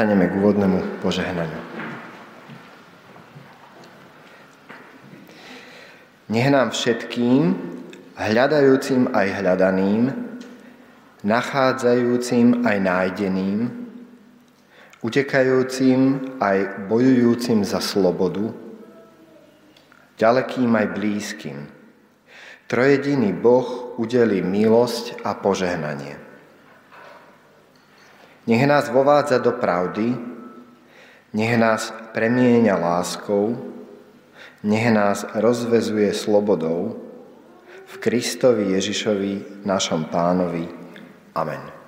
Povstaneme k úvodnému požehnaniu. Nech nám všetkým, hľadajúcim aj hľadaným, nachádzajúcim aj nájdeným, utekajúcim aj bojujúcim za slobodu, ďalekým aj blízkym. Trojediný Boh udelí milosť a požehnanie. Nech nás vovádza do pravdy, nech nás premieňa láskou, nech nás rozvezuje slobodou v Kristovi Ježišovi, našom pánovi. Amen.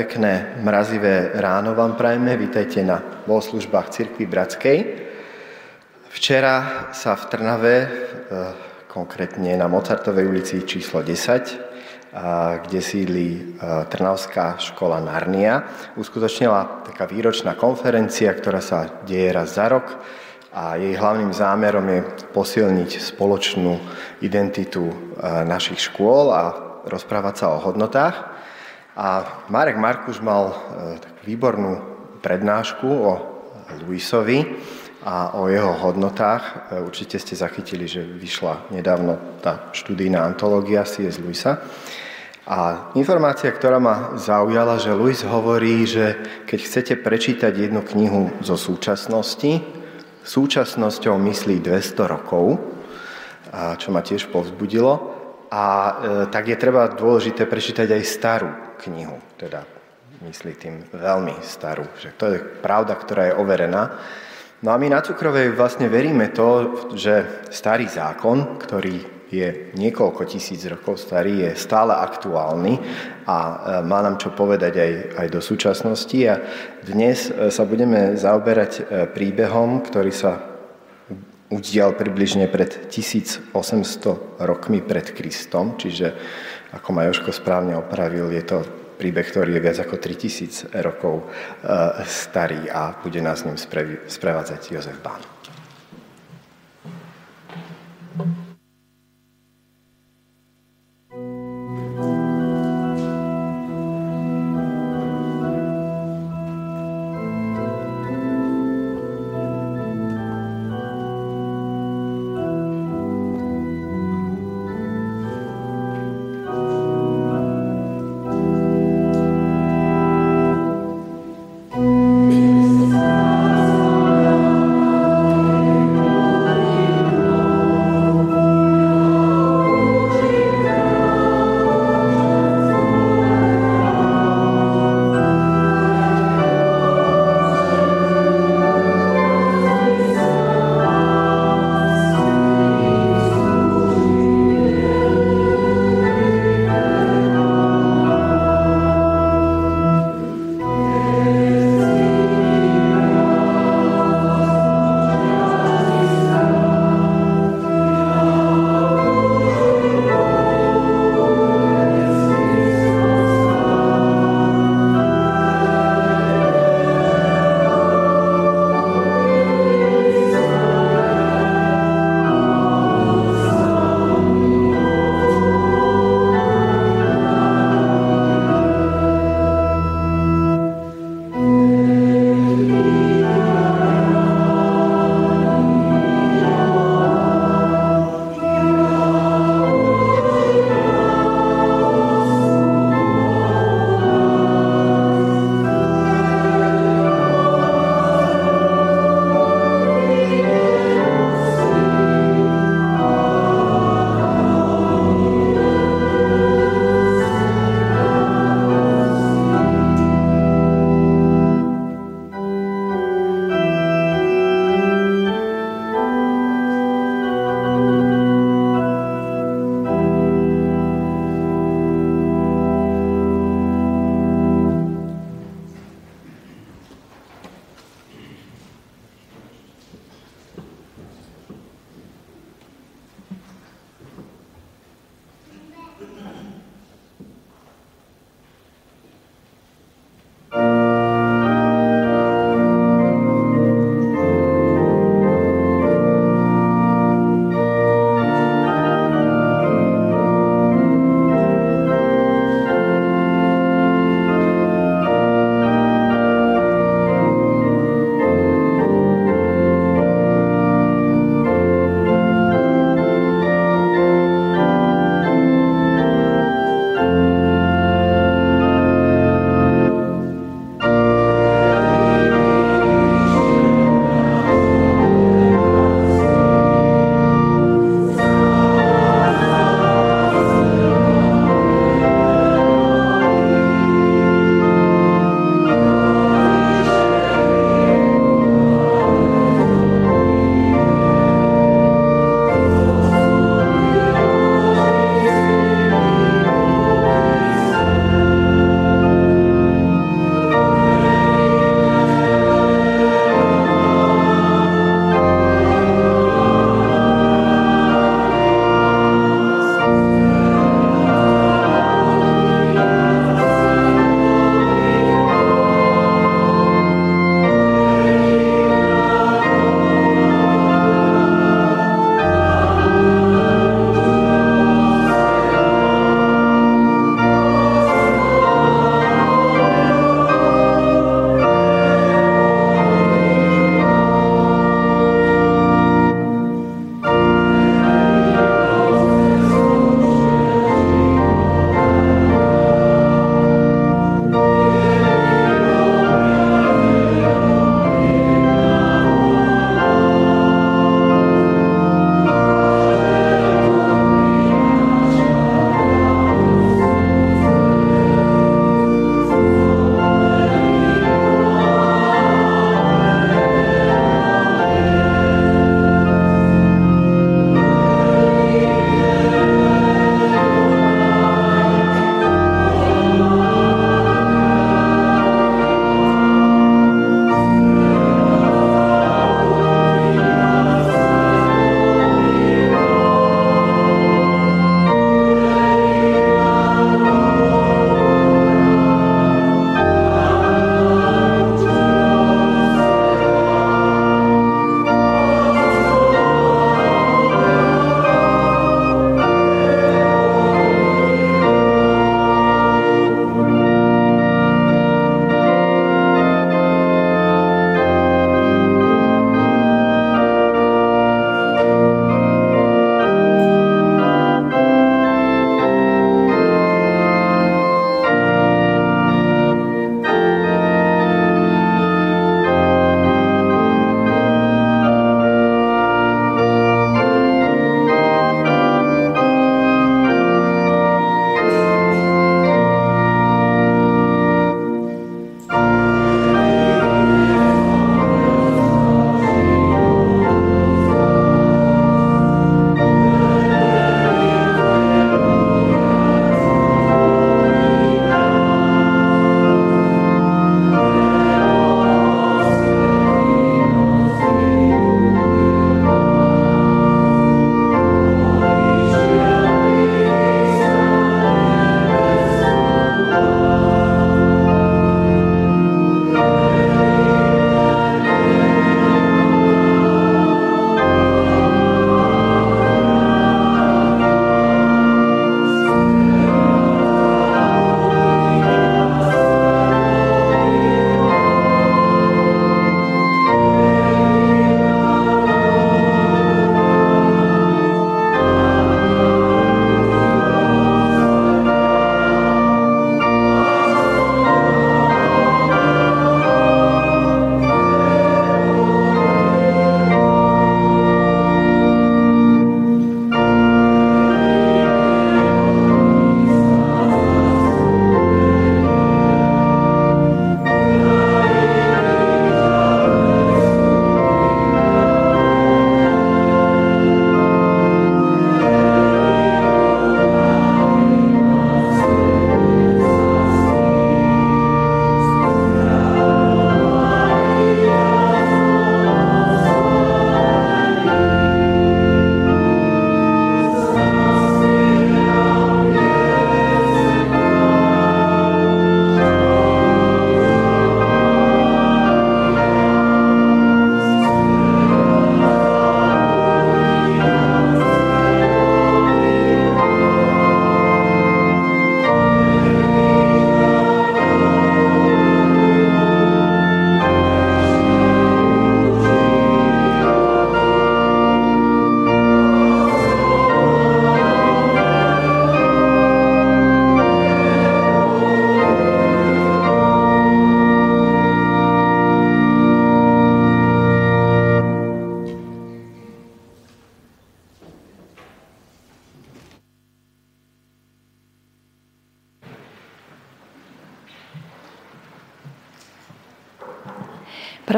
Pekné, mrazivé ráno vám prajeme. Vítajte na bohoslužbách Cirkvi Bratskej. Včera sa v Trnave, e, konkrétne na Mozartovej ulici číslo 10, kde sídli e, Trnavská škola Narnia, uskutočnila taká výročná konferencia, ktorá sa deje raz za rok a jej hlavným zámerom je posilniť spoločnú identitu e, našich škôl a rozprávať sa o hodnotách. A Marek Markuš mal e, tak výbornú prednášku o Luisovi a o jeho hodnotách. E, určite ste zachytili, že vyšla nedávno tá študijná antológia C.S. Luisa. A informácia, ktorá ma zaujala, že Luis hovorí, že keď chcete prečítať jednu knihu zo súčasnosti, súčasnosťou myslí 200 rokov, čo ma tiež povzbudilo, a e, tak je treba dôležité prečítať aj starú knihu, teda myslí tým veľmi starú, že to je pravda, ktorá je overená. No a my na Cukrovej vlastne veríme to, že starý zákon, ktorý je niekoľko tisíc rokov starý, je stále aktuálny a e, má nám čo povedať aj, aj do súčasnosti. A dnes e, sa budeme zaoberať e, príbehom, ktorý sa udial približne pred 1800 rokmi pred Kristom, čiže ako ma Joško správne opravil, je to príbeh, ktorý je viac ako 3000 rokov starý a bude nás ním sprevádzať Jozef Bán.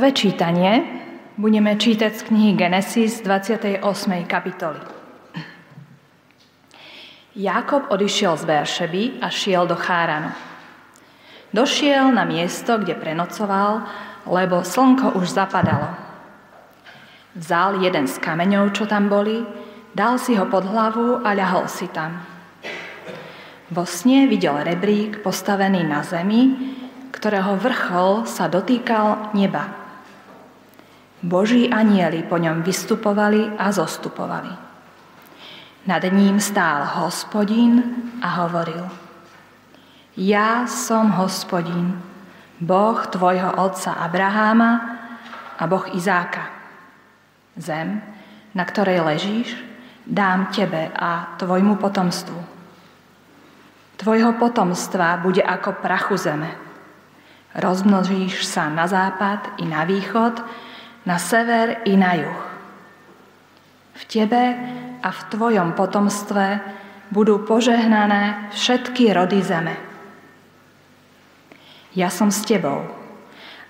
Prvé čítanie budeme čítať z knihy Genesis 28. kapitoly. Jakob odišiel z Beršeby a šiel do Cháranu. Došiel na miesto, kde prenocoval, lebo slnko už zapadalo. Vzal jeden z kameňov, čo tam boli, dal si ho pod hlavu a ľahol si tam. Vo sne videl rebrík postavený na zemi, ktorého vrchol sa dotýkal neba. Boží anieli po ňom vystupovali a zostupovali. Nad ním stál hospodín a hovoril Ja som hospodín, Boh tvojho otca Abraháma a Boh Izáka. Zem, na ktorej ležíš, dám tebe a tvojmu potomstvu Tvojho potomstva bude ako prachu zeme. Rozmnožíš sa na západ i na východ, na sever i na juh. V tebe a v tvojom potomstve budú požehnané všetky rody zeme. Ja som s tebou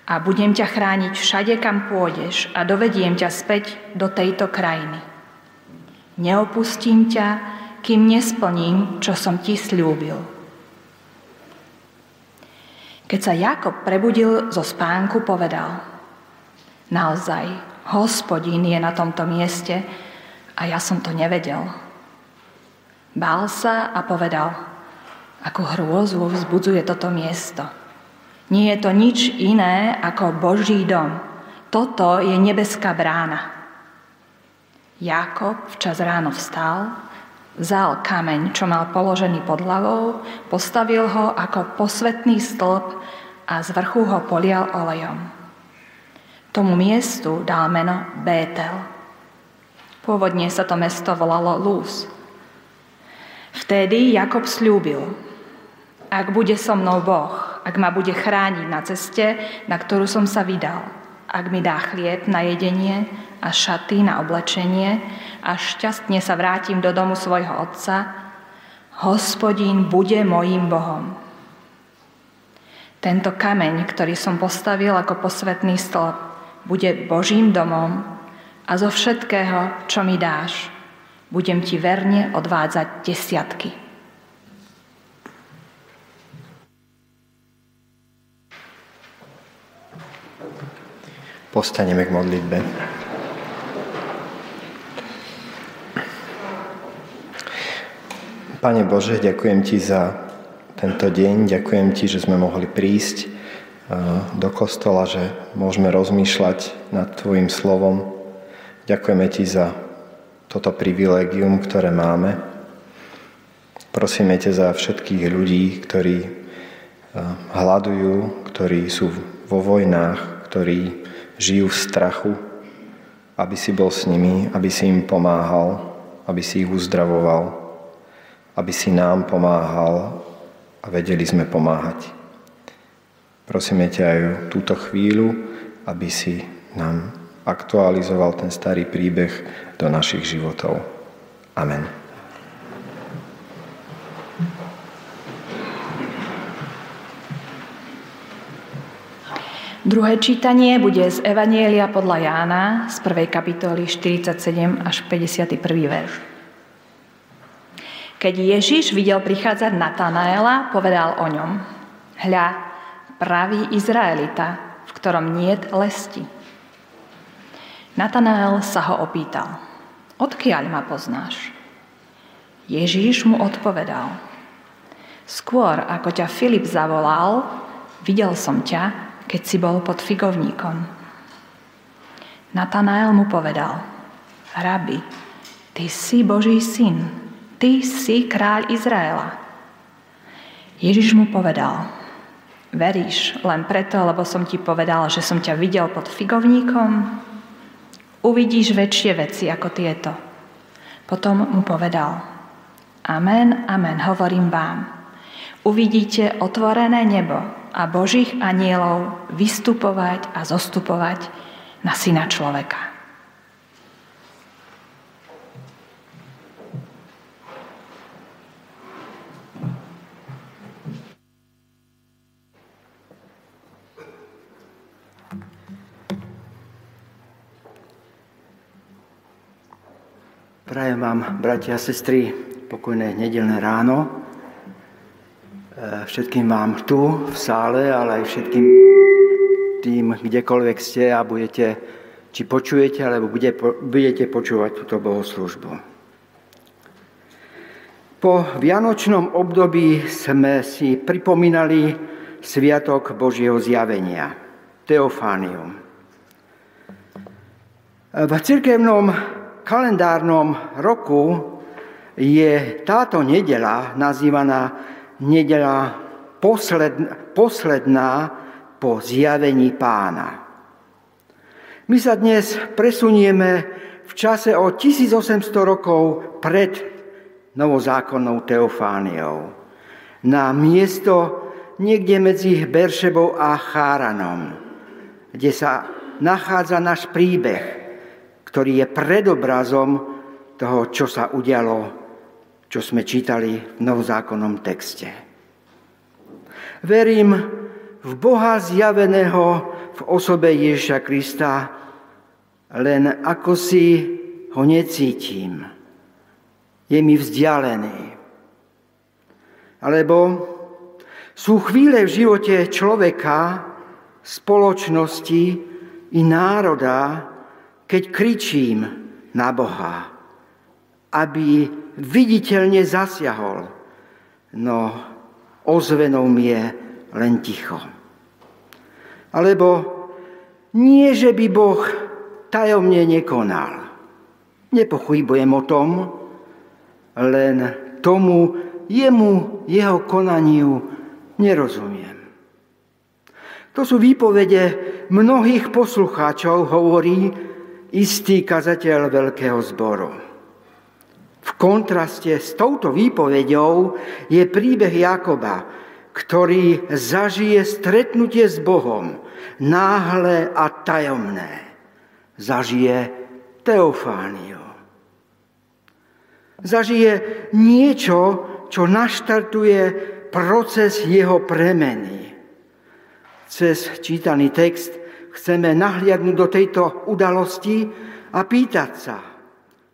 a budem ťa chrániť všade, kam pôjdeš a dovediem ťa späť do tejto krajiny. Neopustím ťa, kým nesplním, čo som ti slúbil. Keď sa Jakob prebudil zo spánku, povedal, naozaj, hospodín je na tomto mieste a ja som to nevedel. Bál sa a povedal, ako hrôzu vzbudzuje toto miesto. Nie je to nič iné ako Boží dom. Toto je nebeská brána. Jakob včas ráno vstal, Vzal kameň, čo mal položený pod hlavou, postavil ho ako posvetný stĺp a z vrchu ho polial olejom. Tomu miestu dal meno Bétel. Pôvodne sa to mesto volalo Lúz. Vtedy Jakob slúbil, ak bude so mnou Boh, ak ma bude chrániť na ceste, na ktorú som sa vydal, ak mi dá chlieb na jedenie a šaty na oblečenie a šťastne sa vrátim do domu svojho otca, hospodín bude mojím Bohom. Tento kameň, ktorý som postavil ako posvetný stĺp, bude Božím domom a zo všetkého, čo mi dáš, budem ti verne odvádzať desiatky. Postaneme k modlitbe. Pane Bože, ďakujem Ti za tento deň, ďakujem Ti, že sme mohli prísť do kostola, že môžeme rozmýšľať nad Tvojim slovom. Ďakujeme Ti za toto privilégium, ktoré máme. Prosíme Ťa za všetkých ľudí, ktorí hľadujú, ktorí sú vo vojnách, ktorí žijú v strachu, aby si bol s nimi, aby si im pomáhal, aby si ich uzdravoval aby si nám pomáhal a vedeli sme pomáhať. Prosíme ťa aj túto chvíľu, aby si nám aktualizoval ten starý príbeh do našich životov. Amen. Druhé čítanie bude z Evanielia podľa Jána z 1. kapitoly 47 až 51. verš. Keď Ježiš videl prichádzať Natanaela, povedal o ňom, hľa, pravý Izraelita, v ktorom niet lesti. Natanael sa ho opýtal, odkiaľ ma poznáš? Ježíš mu odpovedal, skôr ako ťa Filip zavolal, videl som ťa, keď si bol pod figovníkom. Natanael mu povedal, rabi, ty si Boží syn, ty si kráľ Izraela. Ježiš mu povedal, veríš len preto, lebo som ti povedal, že som ťa videl pod figovníkom? Uvidíš väčšie veci ako tieto. Potom mu povedal, amen, amen, hovorím vám. Uvidíte otvorené nebo a Božích anielov vystupovať a zostupovať na syna človeka. Prajem vám, bratia a sestry, pokojné nedelné ráno. E, všetkým vám tu v sále, ale aj všetkým tým, kdekoľvek ste a budete, či počujete, alebo budete počúvať túto bohoslužbu. Po vianočnom období sme si pripomínali Sviatok Božieho zjavenia, Teofánium. V cirkevnom kalendárnom roku je táto nedela nazývaná nedela posledná, po zjavení pána. My sa dnes presunieme v čase o 1800 rokov pred novozákonnou Teofániou na miesto niekde medzi Beršebou a Cháranom, kde sa nachádza náš príbeh, ktorý je predobrazom toho, čo sa udialo, čo sme čítali v novozákonnom texte. Verím v Boha zjaveného v osobe Ježiša Krista, len ako si ho necítim. Je mi vzdialený. Alebo sú chvíle v živote človeka, spoločnosti i národa, keď kričím na Boha, aby viditeľne zasiahol, no ozvenou mi je len ticho. Alebo nie, že by Boh tajomne nekonal. Nepochybujem o tom, len tomu jemu, jeho konaniu nerozumiem. To sú výpovede mnohých poslucháčov, hovorí, istý kazateľ veľkého zboru. V kontraste s touto výpovedou je príbeh Jakoba, ktorý zažije stretnutie s Bohom, náhle a tajomné. Zažije teofániu. Zažije niečo, čo naštartuje proces jeho premeny. Cez čítaný text chceme nahliadnúť do tejto udalosti a pýtať sa,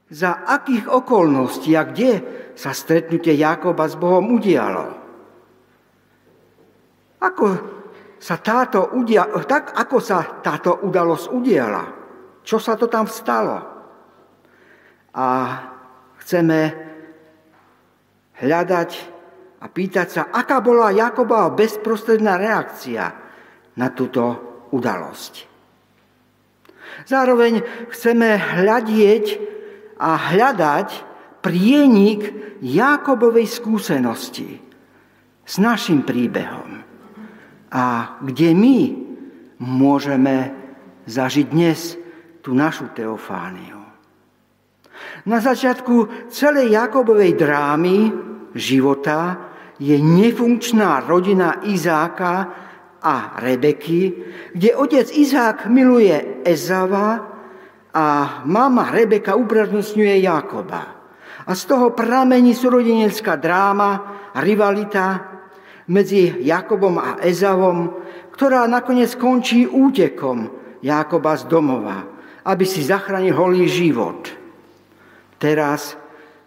za akých okolností a kde sa stretnutie Jakoba s Bohom udialo. Ako sa táto udia- tak ako sa táto udalosť udiala? Čo sa to tam stalo? A chceme hľadať a pýtať sa, aká bola Jakobova bezprostredná reakcia na túto udalosť. Zároveň chceme hľadieť a hľadať prienik Jakobovej skúsenosti s našim príbehom. A kde my môžeme zažiť dnes tú našu teofániu. Na začiatku celej Jakobovej drámy života je nefunkčná rodina Izáka a Rebeky, kde otec Izák miluje Ezava a mama Rebeka uprednostňuje Jakoba. A z toho pramení súrodenecká dráma, rivalita medzi Jakobom a Ezavom, ktorá nakoniec končí útekom Jakoba z domova, aby si zachránil holý život. Teraz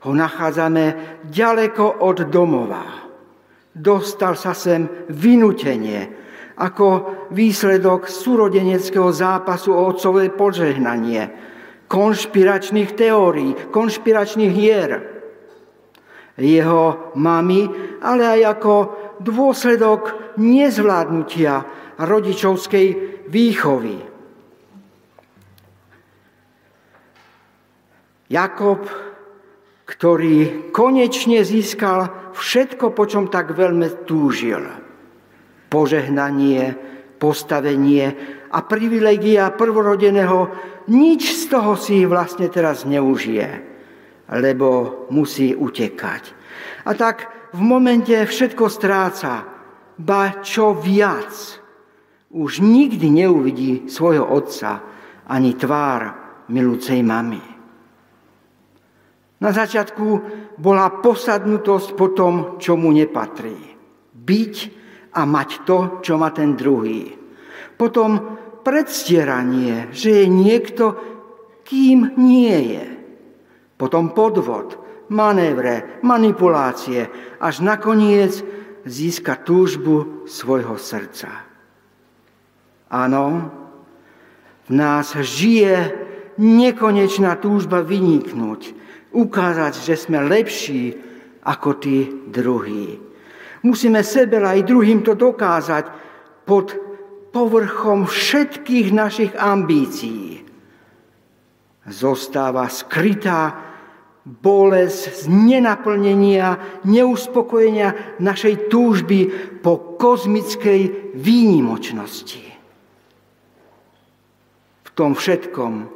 ho nachádzame ďaleko od domova. Dostal sa sem vynutenie, ako výsledok súrodeneckého zápasu o otcové požehnanie, konšpiračných teórií, konšpiračných hier jeho mamy, ale aj ako dôsledok nezvládnutia rodičovskej výchovy. Jakob, ktorý konečne získal všetko, po čom tak veľmi túžil – požehnanie, postavenie a privilegia prvorodeného, nič z toho si vlastne teraz neužije, lebo musí utekať. A tak v momente všetko stráca, ba čo viac, už nikdy neuvidí svojho otca ani tvár milúcej mamy. Na začiatku bola posadnutosť po tom, čo mu nepatrí. Byť a mať to, čo má ten druhý. Potom predstieranie, že je niekto, kým nie je. potom podvod, manévre, manipulácie, až nakoniec získa túžbu svojho srdca. Áno, v nás žije nekonečná túžba vyniknúť, ukázať, že sme lepší ako tí druhí. Musíme sebe aj druhým to dokázať pod povrchom všetkých našich ambícií. Zostáva skrytá bolesť z nenaplnenia, neuspokojenia našej túžby po kozmickej výnimočnosti. V tom všetkom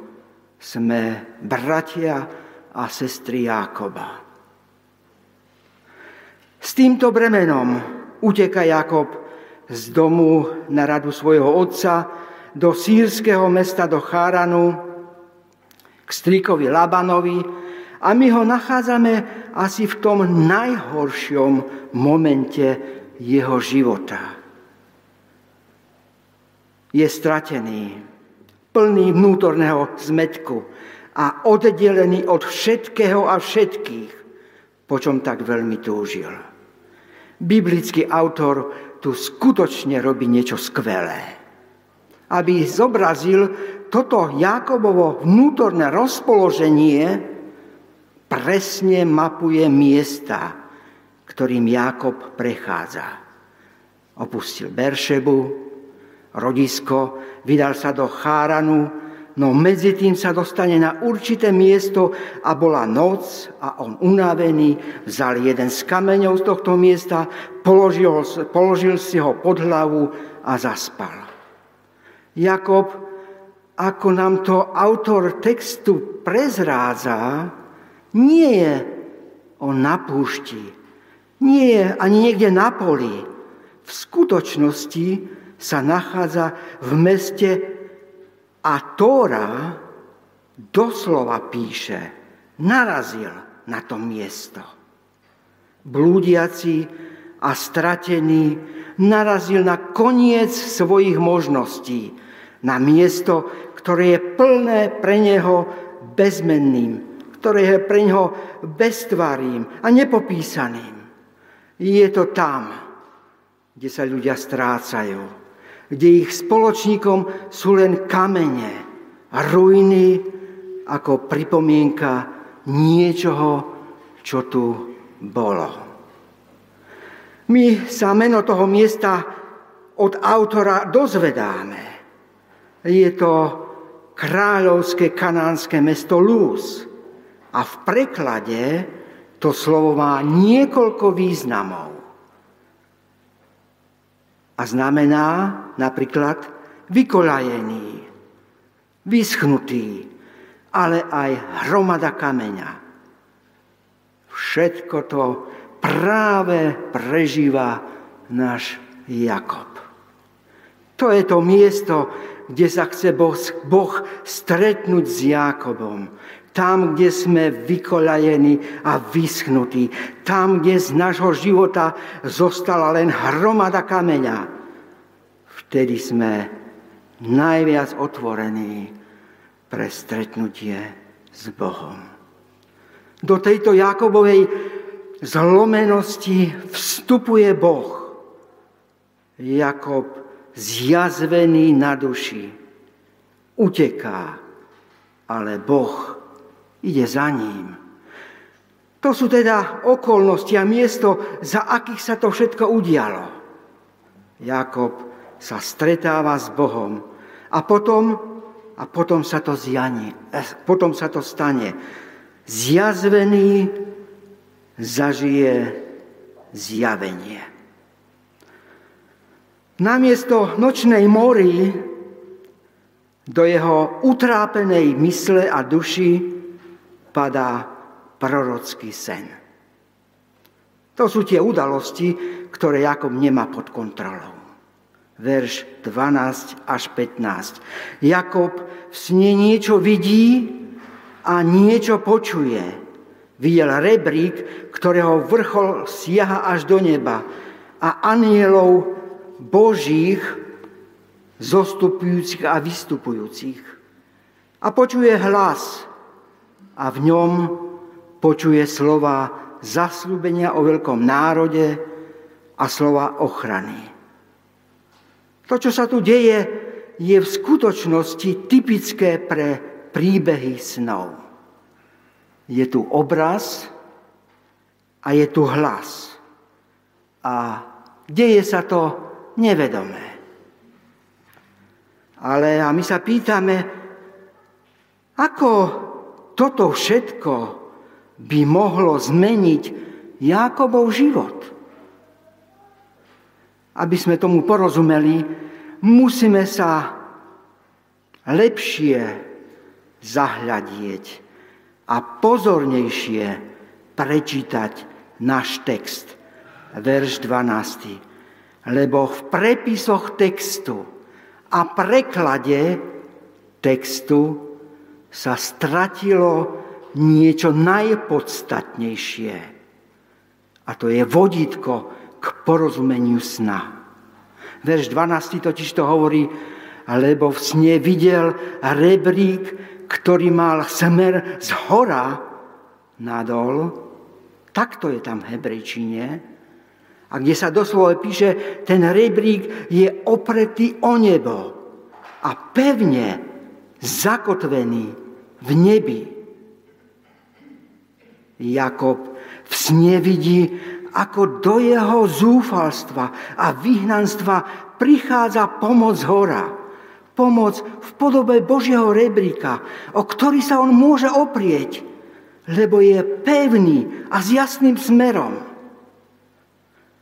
sme bratia a sestry Jákoba. S týmto bremenom uteka Jakob z domu na radu svojho otca do sírskeho mesta, do Cháranu, k strikovi Labanovi, a my ho nachádzame asi v tom najhoršom momente jeho života. Je stratený, plný vnútorného zmetku a oddelený od všetkého a všetkých, po čom tak veľmi túžil. Biblický autor tu skutočne robí niečo skvelé. Aby zobrazil toto Jakobovo vnútorné rozpoloženie, presne mapuje miesta, ktorým Jakob prechádza. Opustil Beršebu, rodisko, vydal sa do Cháranu, no medzi tým sa dostane na určité miesto a bola noc a on unavený vzal jeden z kameňov z tohto miesta, položil, položil si ho pod hlavu a zaspal. Jakob, ako nám to autor textu prezrádza, nie je on na púšti, nie je ani niekde na poli. V skutočnosti sa nachádza v meste a Tóra doslova píše, narazil na to miesto. Blúdiaci a stratený narazil na koniec svojich možností, na miesto, ktoré je plné pre neho bezmenným ktoré je pre ňoho beztvarým a nepopísaným. Je to tam, kde sa ľudia strácajú, kde ich spoločníkom sú len kamene a ruiny ako pripomienka niečoho, čo tu bolo. My sa meno toho miesta od autora dozvedáme. Je to kráľovské kanánske mesto Lúz. A v preklade to slovo má niekoľko významov. A znamená napríklad vykolajený, vyschnutý, ale aj hromada kameňa. Všetko to práve prežíva náš Jakob. To je to miesto, kde sa chce boh, boh stretnúť s Jakobom tam, kde sme vykolajení a vyschnutí, tam, kde z nášho života zostala len hromada kameňa, vtedy sme najviac otvorení pre stretnutie s Bohom. Do tejto Jakobovej zlomenosti vstupuje Boh. Jakob zjazvený na duši uteká, ale Boh ide za ním. To sú teda okolnosti a miesto, za akých sa to všetko udialo. Jakob sa stretáva s Bohom a potom, a potom sa to zjani, eh, potom sa to stane. Zjazvený zažije zjavenie. Namiesto nočnej mory do jeho utrápenej mysle a duši padá prorocký sen. To sú tie udalosti, ktoré Jakob nemá pod kontrolou. Verš 12 až 15. Jakob v sne niečo vidí a niečo počuje. Videl rebrík, ktorého vrchol siaha až do neba a anielov božích zostupujúcich a vystupujúcich. A počuje hlas, a v ňom počuje slova zaslúbenia o veľkom národe a slova ochrany. To, čo sa tu deje, je v skutočnosti typické pre príbehy snov. Je tu obraz a je tu hlas. A deje sa to nevedomé. Ale a my sa pýtame, ako toto všetko by mohlo zmeniť Jákobov život. Aby sme tomu porozumeli, musíme sa lepšie zahľadieť a pozornejšie prečítať náš text. Verš 12. Lebo v prepisoch textu a preklade textu sa stratilo niečo najpodstatnejšie. A to je vodítko k porozumeniu sna. Verš 12 totiž to hovorí, lebo v sne videl rebrík, ktorý mal smer z hora nadol. Takto je tam v hebrejčine. A kde sa doslova píše, ten rebrík je opretý o nebo a pevne zakotvený v nebi. Jakob v sne vidí, ako do jeho zúfalstva a vyhnanstva prichádza pomoc hora. Pomoc v podobe Božieho rebríka, o ktorý sa on môže oprieť, lebo je pevný a s jasným smerom.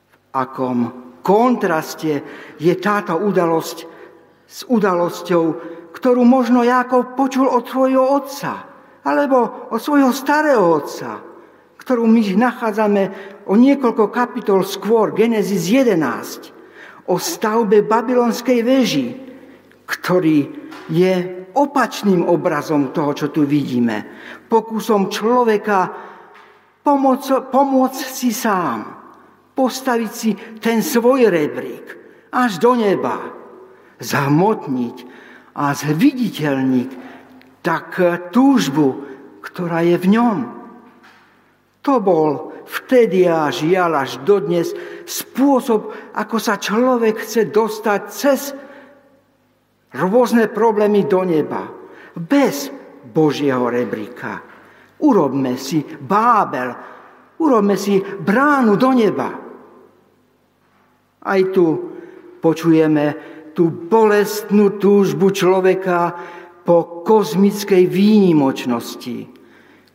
V akom kontraste je táto udalosť s udalosťou, ktorú možno Jákov počul od svojho otca, alebo od svojho starého otca, ktorú my nachádzame o niekoľko kapitol skôr, Genesis 11, o stavbe babylonskej veži, ktorý je opačným obrazom toho, čo tu vidíme. Pokusom človeka pomôcť, pomôcť si sám, postaviť si ten svoj rebrík až do neba, zahmotniť a zviditeľniť tak túžbu, ktorá je v ňom. To bol vtedy a žiaľ až dodnes spôsob, ako sa človek chce dostať cez rôzne problémy do neba. Bez Božieho rebríka. Urobme si Bábel, urobme si bránu do neba. Aj tu počujeme tú bolestnú túžbu človeka po kozmickej výnimočnosti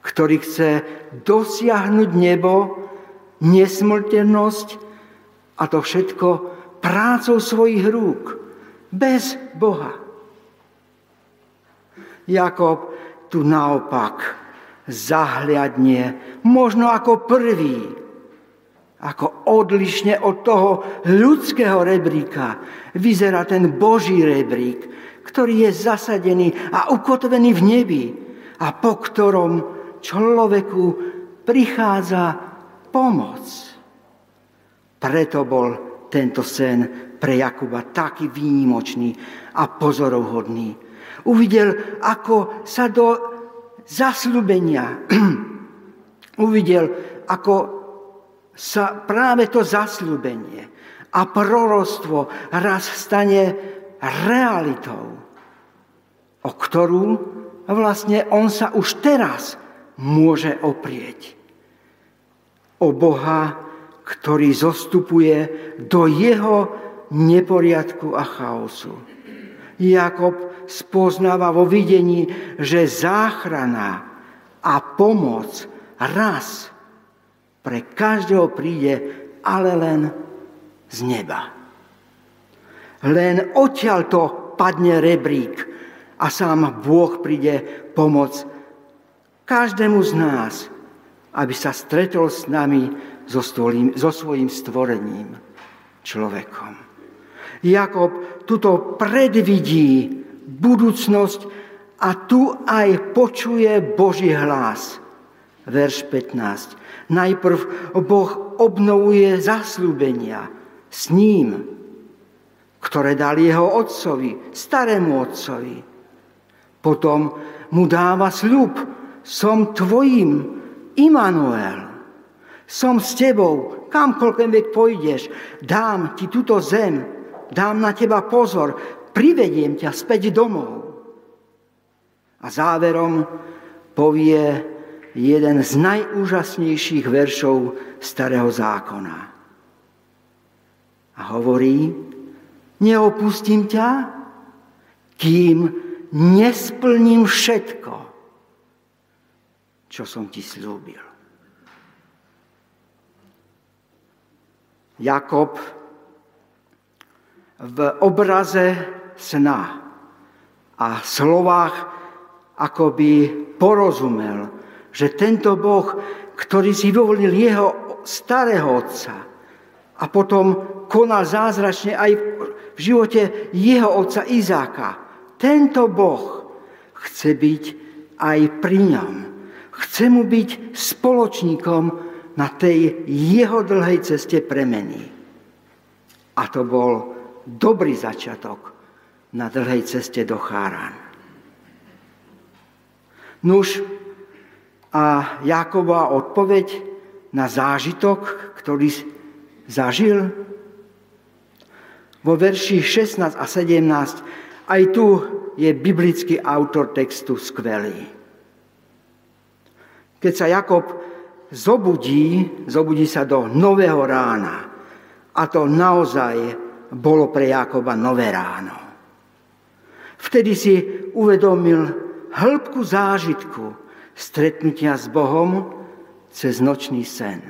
ktorý chce dosiahnuť nebo, nesmrteľnosť a to všetko prácou svojich rúk, bez Boha. Jakob tu naopak zahľadne, možno ako prvý, ako odlišne od toho ľudského rebríka vyzerá ten Boží rebrík, ktorý je zasadený a ukotvený v nebi a po ktorom človeku prichádza pomoc. Preto bol tento sen pre Jakuba taký výnimočný a pozorovhodný. Uvidel, ako sa do zasľubenia, uvidel, ako sa práve to zasľubenie a prorostvo raz stane realitou, o ktorú vlastne on sa už teraz môže oprieť. O Boha, ktorý zostupuje do jeho neporiadku a chaosu. Jakob spoznáva vo videní, že záchrana a pomoc raz pre každého príde, ale len z neba. Len odtiaľ to padne rebrík a sám Boh príde pomoc každému z nás, aby sa stretol s nami so, stvolím, so svojím stvorením, človekom. Jakob tuto predvidí budúcnosť a tu aj počuje Boží hlas. Verš 15. Najprv Boh obnovuje zaslúbenia s ním, ktoré dal jeho otcovi, starému otcovi. Potom mu dáva sľub, som tvojim Immanuel, som s tebou, kamkoľvek pôjdeš, dám ti túto zem, dám na teba pozor, privediem ťa späť domov. A záverom povie jeden z najúžasnejších veršov Starého zákona. A hovorí, neopustím ťa, kým nesplním všetko, čo som ti slúbil. Jakob v obraze sna a slovách akoby porozumel, že tento Boh, ktorý si vyvolil jeho starého otca a potom konal zázračne aj v živote jeho otca Izáka, tento Boh chce byť aj pri ňom. Chce mu byť spoločníkom na tej jeho dlhej ceste premeny. A to bol dobrý začiatok na dlhej ceste do Cháran. Nuž a Jakobova odpoveď na zážitok, ktorý zažil vo verši 16 a 17, aj tu je biblický autor textu skvelý. Keď sa Jakob zobudí, zobudí sa do nového rána. A to naozaj bolo pre Jakoba nové ráno. Vtedy si uvedomil hĺbku zážitku stretnutia s Bohom cez nočný sen.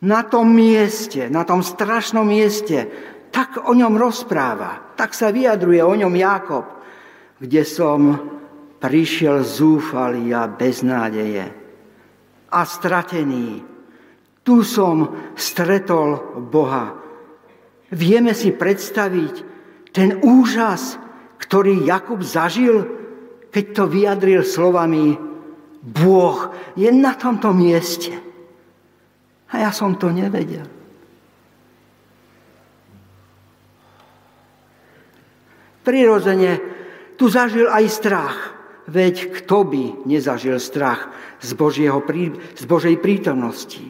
Na tom mieste, na tom strašnom mieste, tak o ňom rozpráva, tak sa vyjadruje o ňom Jakob, kde som prišiel zúfalý a bez nádeje a stratený. Tu som stretol Boha. Vieme si predstaviť ten úžas, ktorý Jakub zažil, keď to vyjadril slovami Boh je na tomto mieste. A ja som to nevedel. Prirodzene tu zažil aj strach. Veď kto by nezažil strach z, Božieho, z Božej prítomnosti.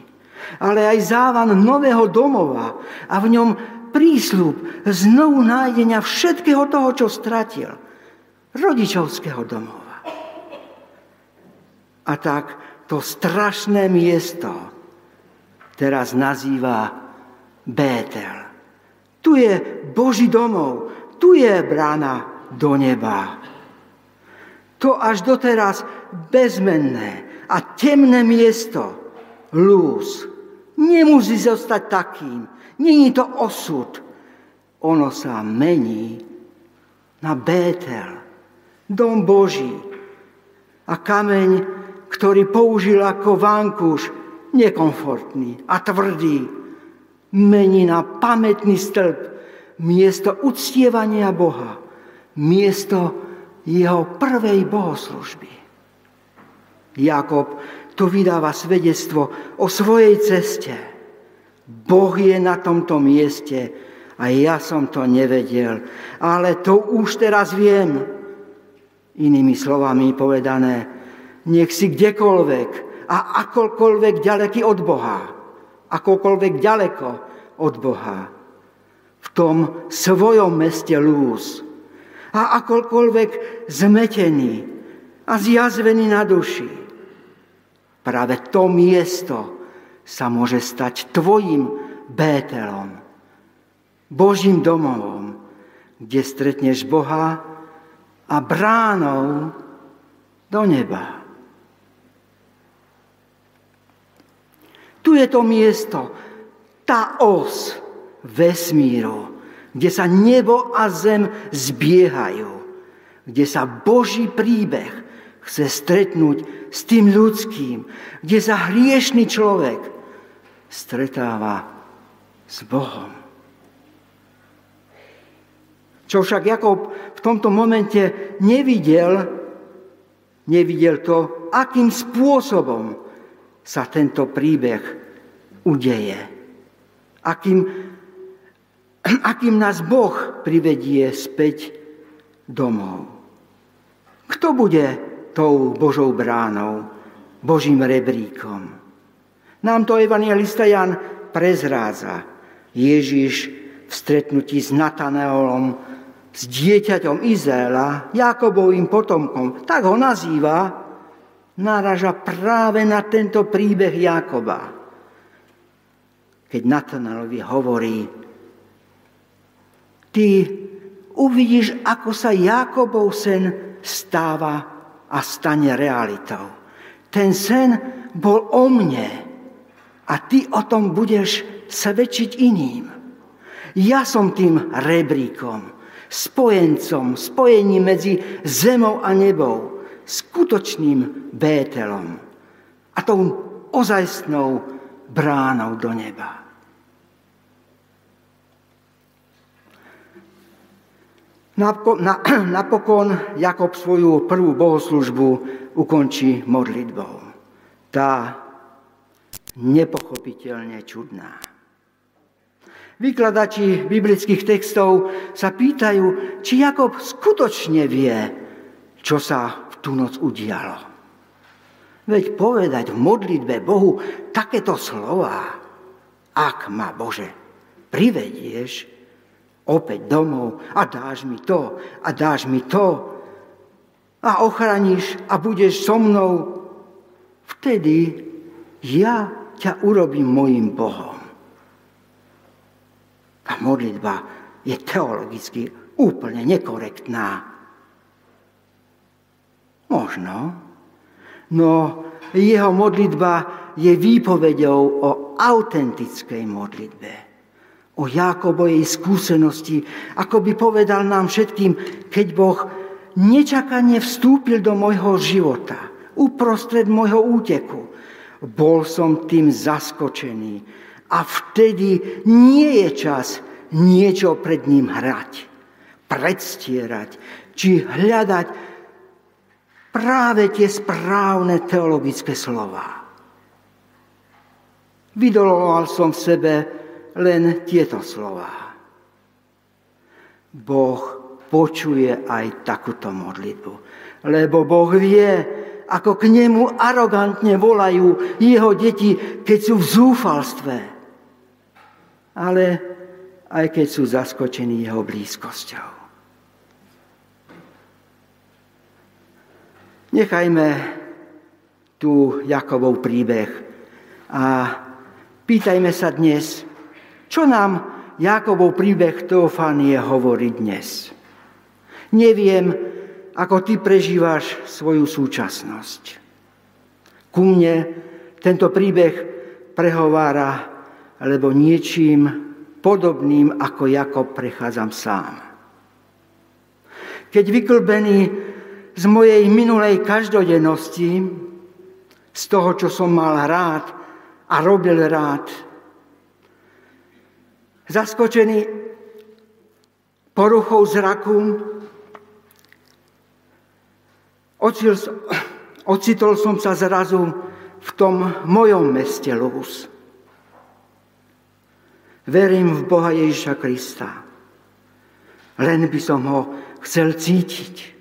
Ale aj závan nového domova a v ňom prísľub znovu nájdenia všetkého toho, čo stratil. Rodičovského domova. A tak to strašné miesto teraz nazýva Bétel. Tu je Boží domov, tu je brána do neba. To až doteraz bezmenné a temné miesto, lúz, nemusí zostať takým. Není to osud. Ono sa mení na Bétel, dom Boží. A kameň, ktorý použil ako vankúš, nekomfortný a tvrdý, mení na pamätný stĺp, miesto uctievania Boha, miesto jeho prvej bohoslužby. Jakob tu vydáva svedectvo o svojej ceste. Boh je na tomto mieste a ja som to nevedel, ale to už teraz viem. Inými slovami povedané, nech si kdekoľvek a akokoľvek ďaleký od Boha, akokoľvek ďaleko od Boha, v tom svojom meste lúz, a akoľkoľvek zmetený a zjazvený na duši. Práve to miesto sa môže stať tvojim Bételom, Božím domovom, kde stretneš Boha a bránou do neba. Tu je to miesto, tá os vesmíru, kde sa nebo a zem zbiehajú, kde sa Boží príbeh chce stretnúť s tým ľudským, kde sa hriešný človek stretáva s Bohom. Čo však Jakob v tomto momente nevidel, nevidel to, akým spôsobom sa tento príbeh udeje. Akým akým nás Boh privedie späť domov. Kto bude tou Božou bránou Božím rebríkom. Nám to evangelista Jan prezrádza. Ježiš v stretnutí s Nataneolom, s dieťaťom Izraela, Jakobovým potomkom, tak ho nazýva, náraža práve na tento príbeh Jakoba. Keď Natanaelovi hovorí, ty uvidíš, ako sa Jakobov sen stáva a stane realitou. Ten sen bol o mne a ty o tom budeš svedčiť iným. Ja som tým rebríkom, spojencom, spojením medzi zemou a nebou, skutočným Bételom a tou ozajstnou bránou do neba. Napokon Jakob svoju prvú bohoslužbu ukončí modlitbou. Tá nepochopiteľne čudná. Vykladači biblických textov sa pýtajú, či Jakob skutočne vie, čo sa tú noc udialo. Veď povedať v modlitbe Bohu takéto slova, ak ma Bože privedieš, opäť domov a dáš mi to a dáš mi to a ochraníš a budeš so mnou, vtedy ja ťa urobím mojim Bohom. A modlitba je teologicky úplne nekorektná. Možno, no jeho modlitba je výpovedou o autentickej modlitbe o Jákobovej skúsenosti, ako by povedal nám všetkým, keď Boh nečakane vstúpil do môjho života, uprostred môjho úteku. Bol som tým zaskočený a vtedy nie je čas niečo pred ním hrať, predstierať, či hľadať práve tie správne teologické slova. Vydoloval som v sebe len tieto slova. Boh počuje aj takúto modlitbu, lebo Boh vie, ako k nemu arogantne volajú jeho deti, keď sú v zúfalstve, ale aj keď sú zaskočení jeho blízkosťou. Nechajme tu Jakobov príbeh a pýtajme sa dnes, čo nám Jakobov príbeh Teofánie hovorí dnes? Neviem, ako ty prežívaš svoju súčasnosť. Ku mne tento príbeh prehovára, lebo niečím podobným ako Jakob prechádzam sám. Keď vyklbený z mojej minulej každodennosti, z toho, čo som mal rád a robil rád, zaskočený poruchou zraku, ocitol som sa zrazu v tom mojom meste Luz. Verím v Boha Ježiša Krista. Len by som ho chcel cítiť.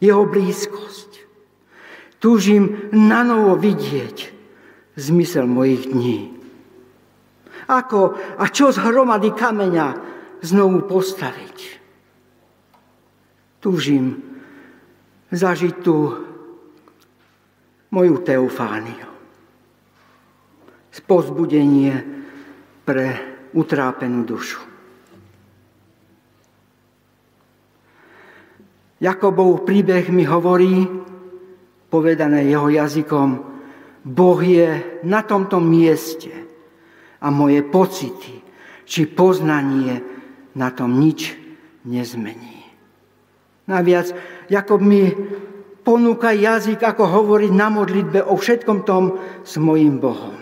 Jeho blízkosť. Túžim na novo vidieť zmysel mojich dní. Ako a čo z hromady kameňa znovu postaviť. Túžim zažiť tú moju teofániu. Spozbudenie pre utrápenú dušu. Jakobov príbeh mi hovorí, povedané jeho jazykom, Boh je na tomto mieste a moje pocity či poznanie na tom nič nezmení. Naviac, Jakob mi ponúka jazyk, ako hovoriť na modlitbe o všetkom tom s mojim Bohom.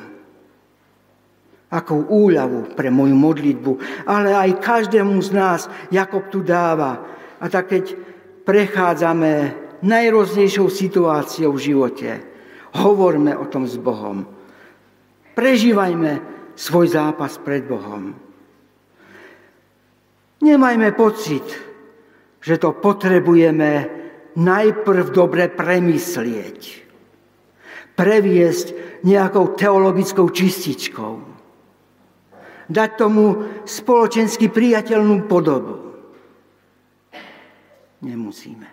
Ako úľavu pre moju modlitbu, ale aj každému z nás Jakob tu dáva. A tak keď prechádzame najroznejšou situáciou v živote, hovorme o tom s Bohom. Prežívajme svoj zápas pred Bohom. Nemajme pocit, že to potrebujeme najprv dobre premyslieť. previesť nejakou teologickou čističkou. Dať tomu spoločensky priateľnú podobu. Nemusíme.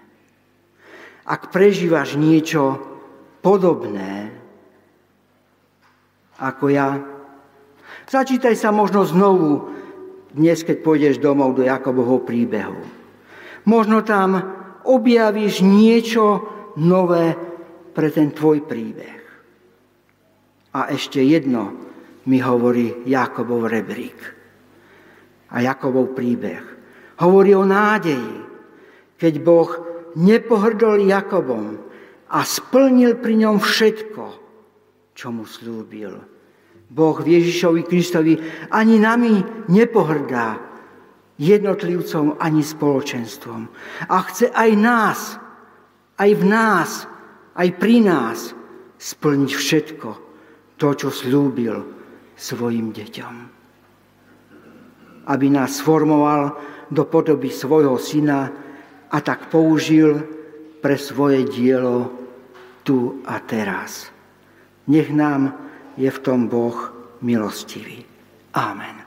Ak prežívaš niečo podobné ako ja, začítaj sa možno znovu dnes, keď pôjdeš domov do Jakobovho príbehu. Možno tam objavíš niečo nové pre ten tvoj príbeh. A ešte jedno mi hovorí Jakobov rebrík a Jakobov príbeh. Hovorí o nádeji, keď Boh nepohrdol Jakobom a splnil pri ňom všetko, čo mu slúbil. Boh Ježišovi Kristovi ani nami nepohrdá jednotlivcom ani spoločenstvom. A chce aj nás, aj v nás, aj pri nás splniť všetko to, čo slúbil svojim deťom. Aby nás formoval do podoby svojho syna a tak použil pre svoje dielo tu a teraz. Nech nám je v tom Boh milostivý. Amen.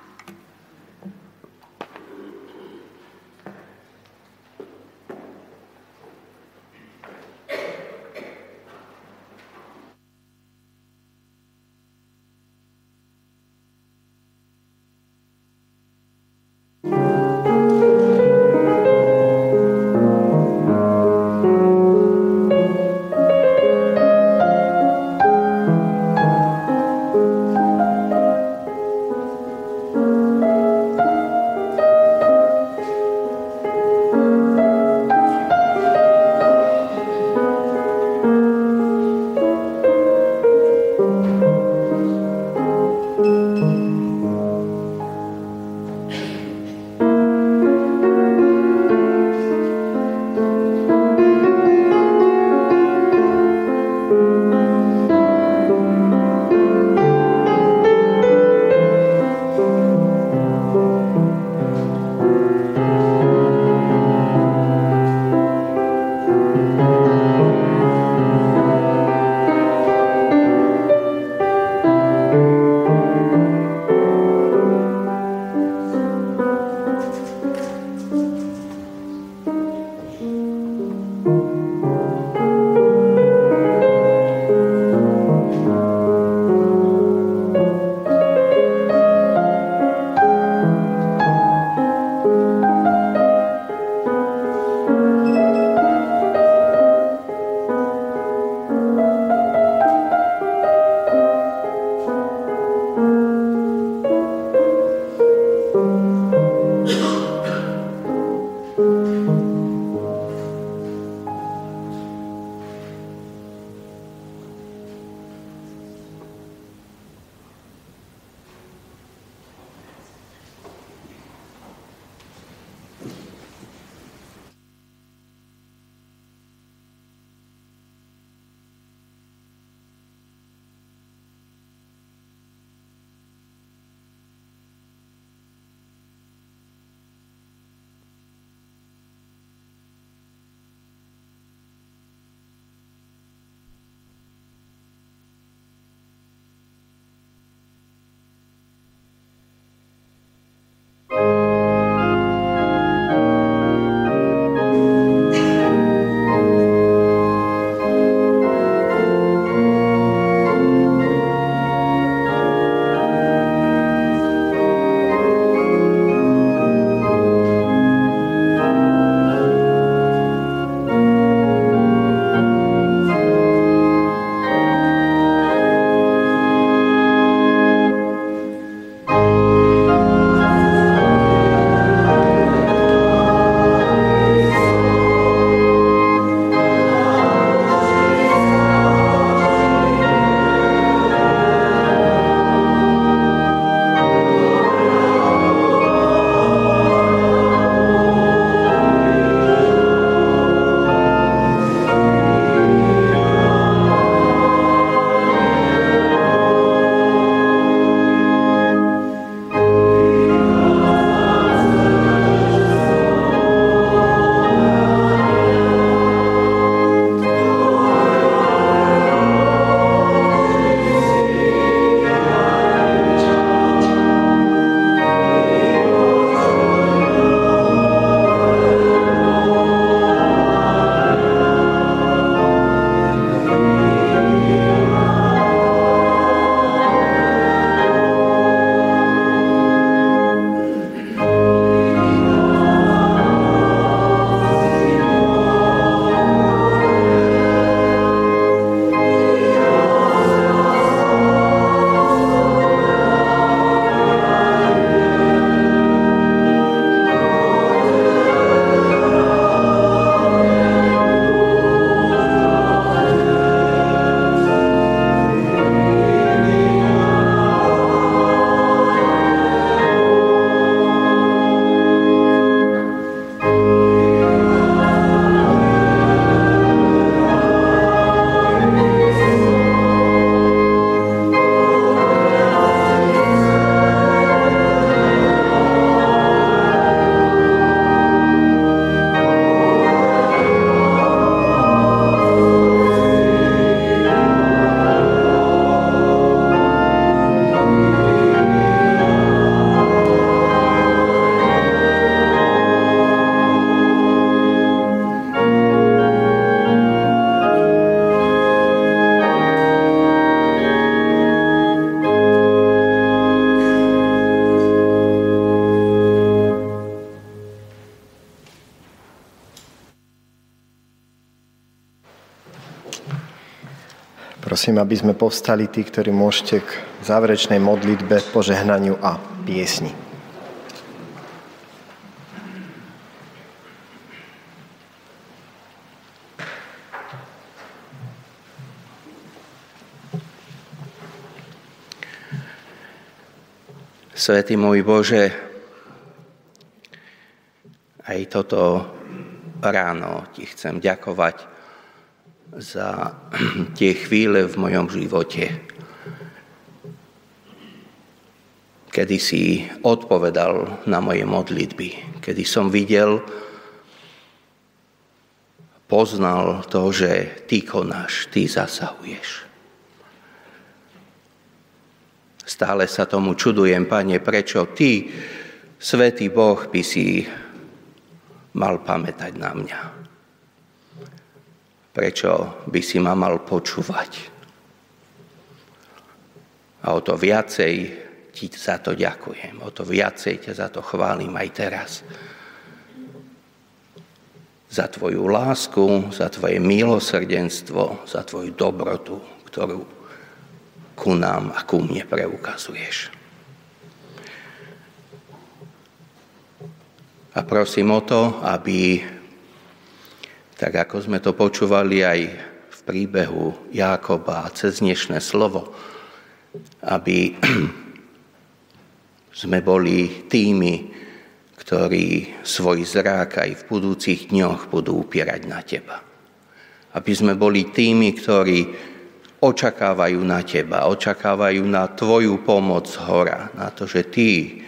Prosím, aby sme povstali tí, ktorí môžete k záverečnej modlitbe, požehnaniu a piesni. Svetý môj Bože, aj toto ráno ti chcem ďakovať za tie chvíle v mojom živote, kedy si odpovedal na moje modlitby, kedy som videl, poznal to, že ty konáš, ty zasahuješ. Stále sa tomu čudujem, Pane, prečo ty, Svetý Boh, by si mal pamätať na mňa prečo by si ma mal počúvať. A o to viacej ti za to ďakujem, o to viacej ťa za to chválim aj teraz. Za tvoju lásku, za tvoje milosrdenstvo, za tvoju dobrotu, ktorú ku nám a ku mne preukazuješ. A prosím o to, aby tak ako sme to počúvali aj v príbehu Jákoba a cez dnešné slovo, aby sme boli tými, ktorí svoj zrák aj v budúcich dňoch budú upierať na Teba. Aby sme boli tými, ktorí očakávajú na Teba, očakávajú na Tvoju pomoc hora, na to, že Ty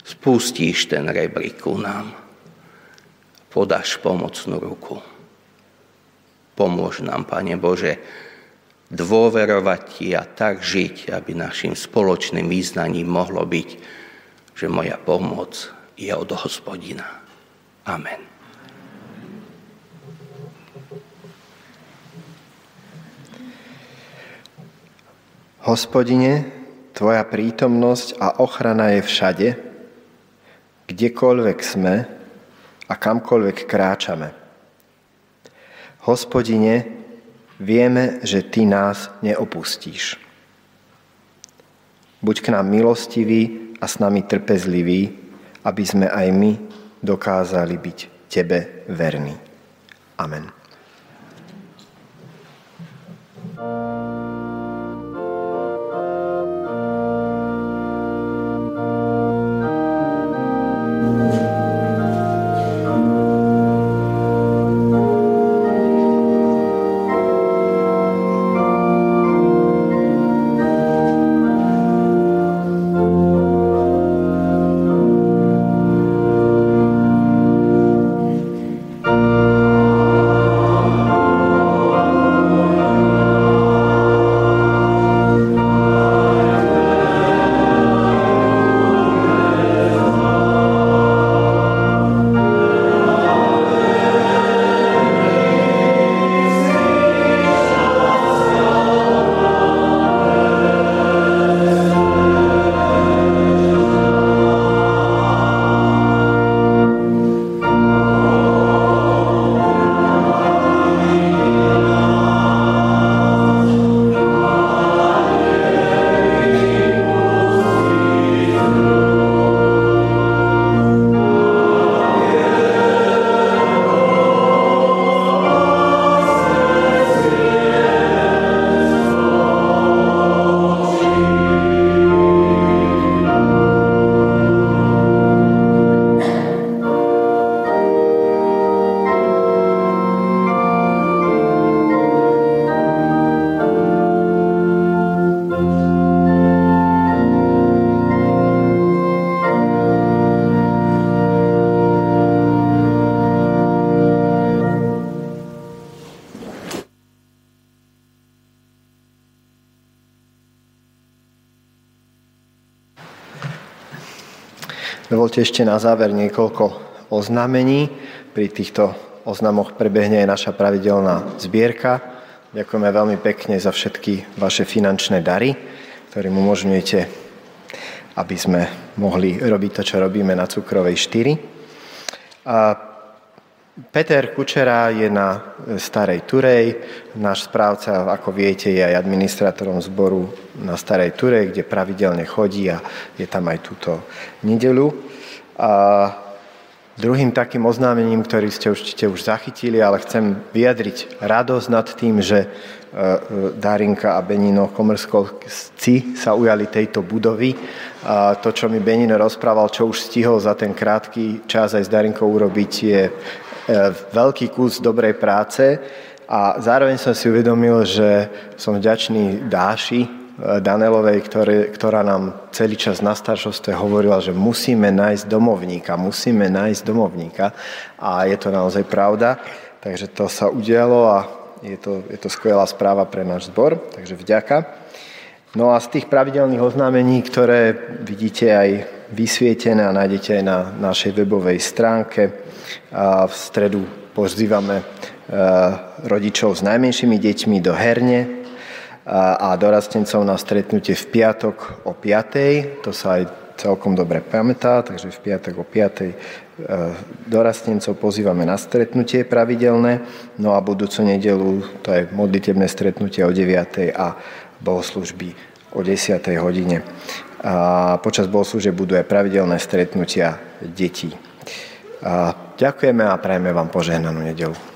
spustíš ten rebrík ku nám, podáš pomocnú ruku. Pomôž nám, Pane Bože, dôverovať Ti a tak žiť, aby našim spoločným význaním mohlo byť, že moja pomoc je od hospodina. Amen. Hospodine, Tvoja prítomnosť a ochrana je všade, kdekoľvek sme a kamkoľvek kráčame. Hospodine, vieme, že Ty nás neopustíš. Buď k nám milostivý a s nami trpezlivý, aby sme aj my dokázali byť Tebe verní. Amen. Dovolte ešte na záver niekoľko oznámení. Pri týchto oznamoch prebehne aj naša pravidelná zbierka. Ďakujeme veľmi pekne za všetky vaše finančné dary, ktorým umožňujete, aby sme mohli robiť to, čo robíme na Cukrovej 4. A Peter Kučera je na Starej Turej. Náš správca, ako viete, je aj administrátorom zboru na Starej Turej, kde pravidelne chodí a je tam aj túto nedelu. A Druhým takým oznámením, ktorý ste určite už zachytili, ale chcem vyjadriť radosť nad tým, že e, e, Darinka a Benino Komrskovci sa ujali tejto budovy. A to, čo mi Benino rozprával, čo už stihol za ten krátky čas aj s Darinkou urobiť, je e, veľký kus dobrej práce. A zároveň som si uvedomil, že som vďačný Dáši, Danelovej, ktoré, ktorá nám celý čas na staršovstve hovorila, že musíme nájsť domovníka, musíme nájsť domovníka a je to naozaj pravda. Takže to sa udialo a je to, je to skvelá správa pre náš zbor, takže vďaka. No a z tých pravidelných oznámení, ktoré vidíte aj vysvietené a nájdete aj na našej webovej stránke, a v stredu pozývame rodičov s najmenšími deťmi do herne, a dorastencov na stretnutie v piatok o 5. To sa aj celkom dobre pamätá, takže v piatok o 5. E, dorastencov pozývame na stretnutie pravidelné, no a budúcu nedelu to je modlitebné stretnutie o 9. a bohoslužby o 10. hodine. A počas bohoslúže budú aj pravidelné stretnutia detí. A ďakujeme a prajeme vám požehnanú nedelu.